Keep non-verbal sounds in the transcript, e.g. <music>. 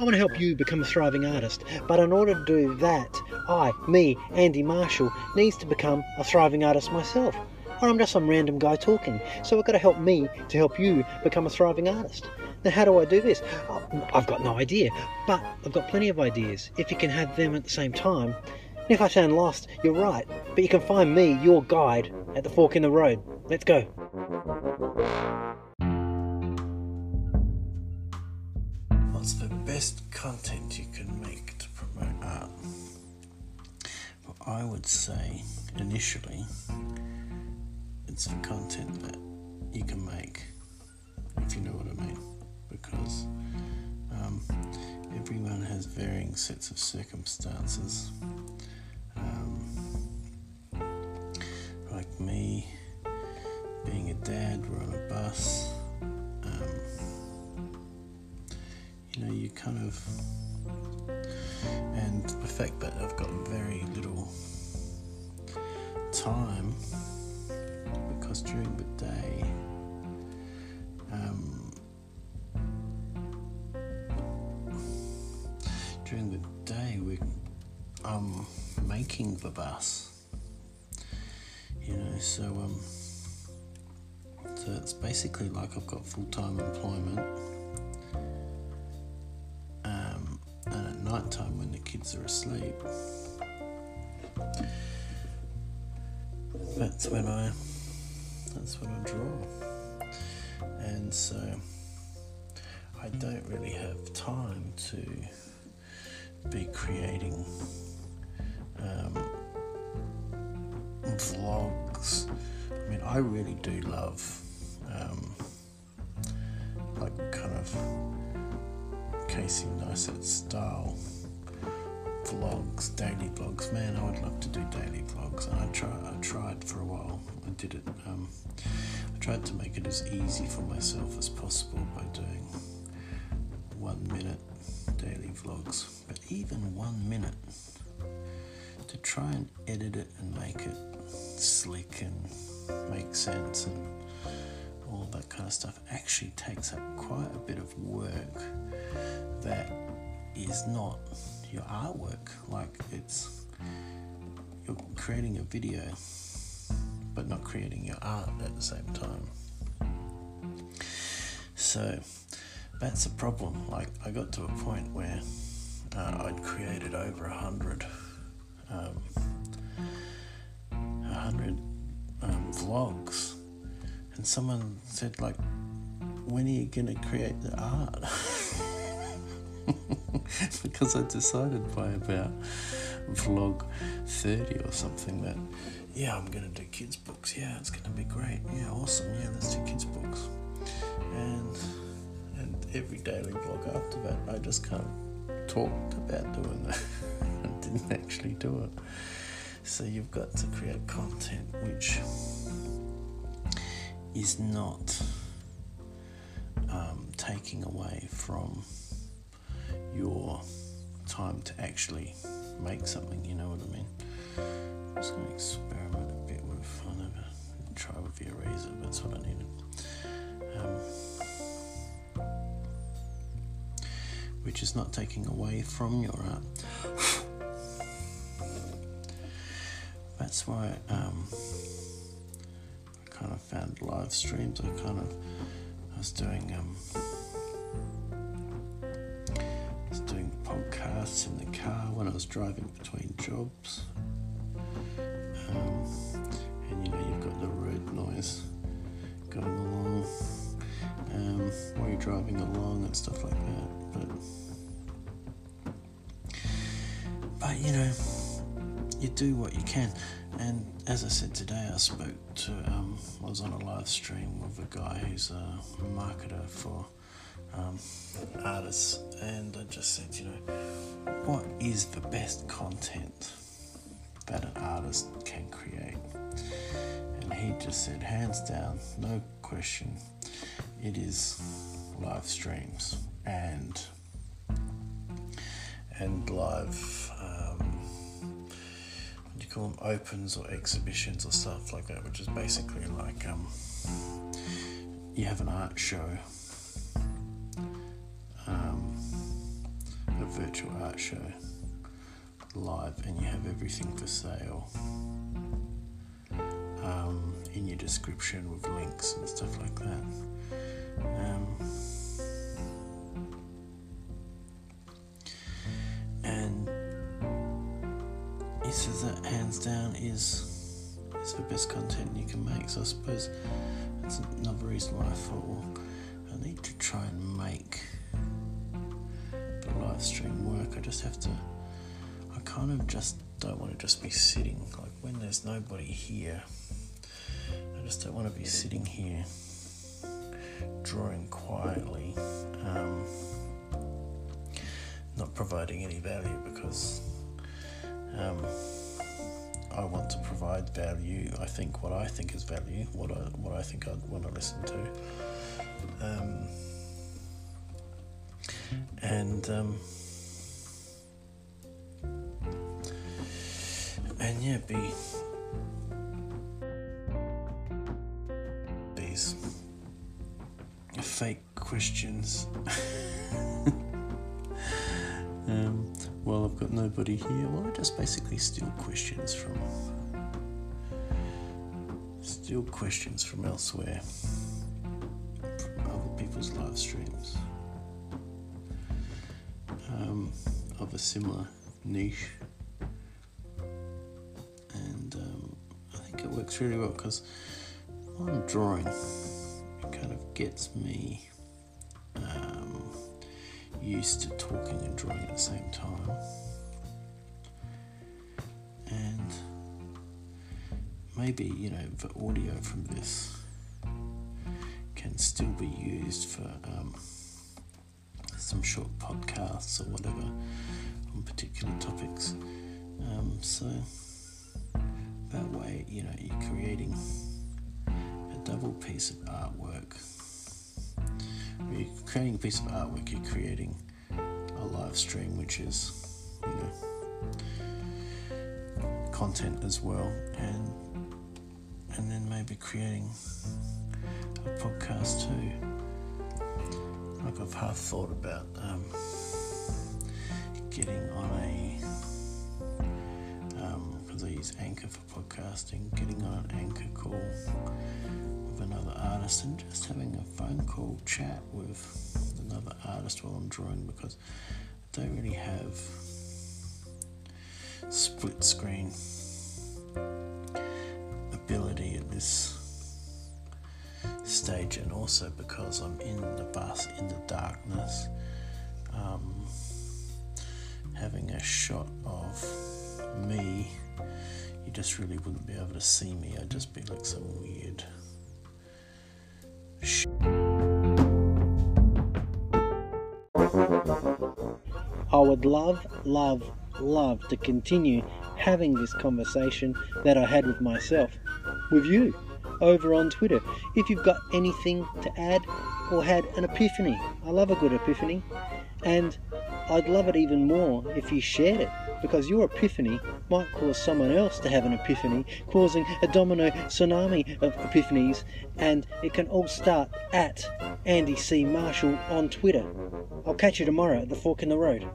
I want to help you become a thriving artist. But in order to do that, I, me, Andy Marshall, needs to become a thriving artist myself. Or I'm just some random guy talking. So it's got to help me to help you become a thriving artist. Now, how do I do this? Oh, I've got no idea, but I've got plenty of ideas. If you can have them at the same time, and if I sound lost, you're right, but you can find me, your guide, at the fork in the road. Let's go. Best content you can make to promote art? But I would say initially it's the content that you can make, if you know what I mean, because um, everyone has varying sets of circumstances. Um, like me, being a dad, we're on a bus. You know, you kind of, and the fact that I've got very little time because during the day, um, during the day we, I'm making the bus. You know, so um, so it's basically like I've got full time employment. And at night time when the kids are asleep, that's when I that's when I draw. And so I don't really have time to be creating um, vlogs. I mean, I really do love um, like kind of Casey Neistat style vlogs, daily vlogs. Man, I would love to do daily vlogs, and I try. I tried for a while. I did it. Um, I tried to make it as easy for myself as possible by doing one minute daily vlogs. But even one minute to try and edit it and make it slick and make sense and all that kind of stuff actually takes up quite a bit of work that is not your artwork. Like it's you're creating a video, but not creating your art at the same time. So that's a problem. Like I got to a point where uh, I'd created over a hundred, um, a hundred um, vlogs, and someone said like, "When are you gonna create the art?" <laughs> because I decided by about vlog 30 or something that, yeah, I'm going to do kids' books. Yeah, it's going to be great. Yeah, awesome. Yeah, let's do kids' books. And, and every daily vlog after that, I just of talked about doing that. <laughs> I didn't actually do it. So you've got to create content which is not um, taking away from your time to actually make something, you know what I mean? I'm just going to experiment a bit with, I never try with the eraser, that's what I needed. Um, which is not taking away from your art. <laughs> that's why um, kind of found live streams. I kind of I was doing um, was doing podcasts in the car when I was driving between jobs. Um, and you know, you've got the road noise going along um, while you're driving along and stuff like that. But, but you know, you do what you can. As I said today, I spoke to, um, I was on a live stream with a guy who's a marketer for um, artists, and I just said, you know, what is the best content that an artist can create? And he just said, hands down, no question, it is live streams and and live you call them opens or exhibitions or stuff like that which is basically like um, you have an art show a virtual art show live and you have everything for sale um, in your description with links and stuff like that. Hands down is is the best content you can make. So I suppose that's another reason why I thought, well, I need to try and make the live stream work. I just have to. I kind of just don't want to just be sitting like when there's nobody here. I just don't want to be sitting here drawing quietly, um, not providing any value because um, I want to provide value. I think what I think is value, what I what I think I'd want to listen to, um, and um, and yeah, be these fake questions. <laughs> nobody here. Well, I just basically steal questions from steal questions from elsewhere, from other people's live streams um, of a similar niche, and um, I think it works really well because I'm drawing, it kind of gets me um, used to talking and drawing at the same time. Maybe, you know, the audio from this can still be used for um, some short podcasts or whatever on particular topics. Um, so that way, you know, you're creating a double piece of artwork. When you're creating a piece of artwork, you're creating a live stream, which is, you know, content as well, and and then maybe creating a podcast too. Like I've half thought about um, getting on a because I use Anchor for podcasting, getting on an Anchor call with another artist and just having a phone call chat with another artist while I'm drawing because I don't really have split screen ability at this stage and also because I'm in the bus in the darkness um, having a shot of me you just really wouldn't be able to see me. I'd just be like some weird sh- I would love, love, love to continue having this conversation that I had with myself, with you, over on Twitter. If you've got anything to add or had an epiphany, I love a good epiphany, and I'd love it even more if you shared it because your epiphany might cause someone else to have an epiphany, causing a domino tsunami of epiphanies, and it can all start at Andy C. Marshall on Twitter. I'll catch you tomorrow at the fork in the road.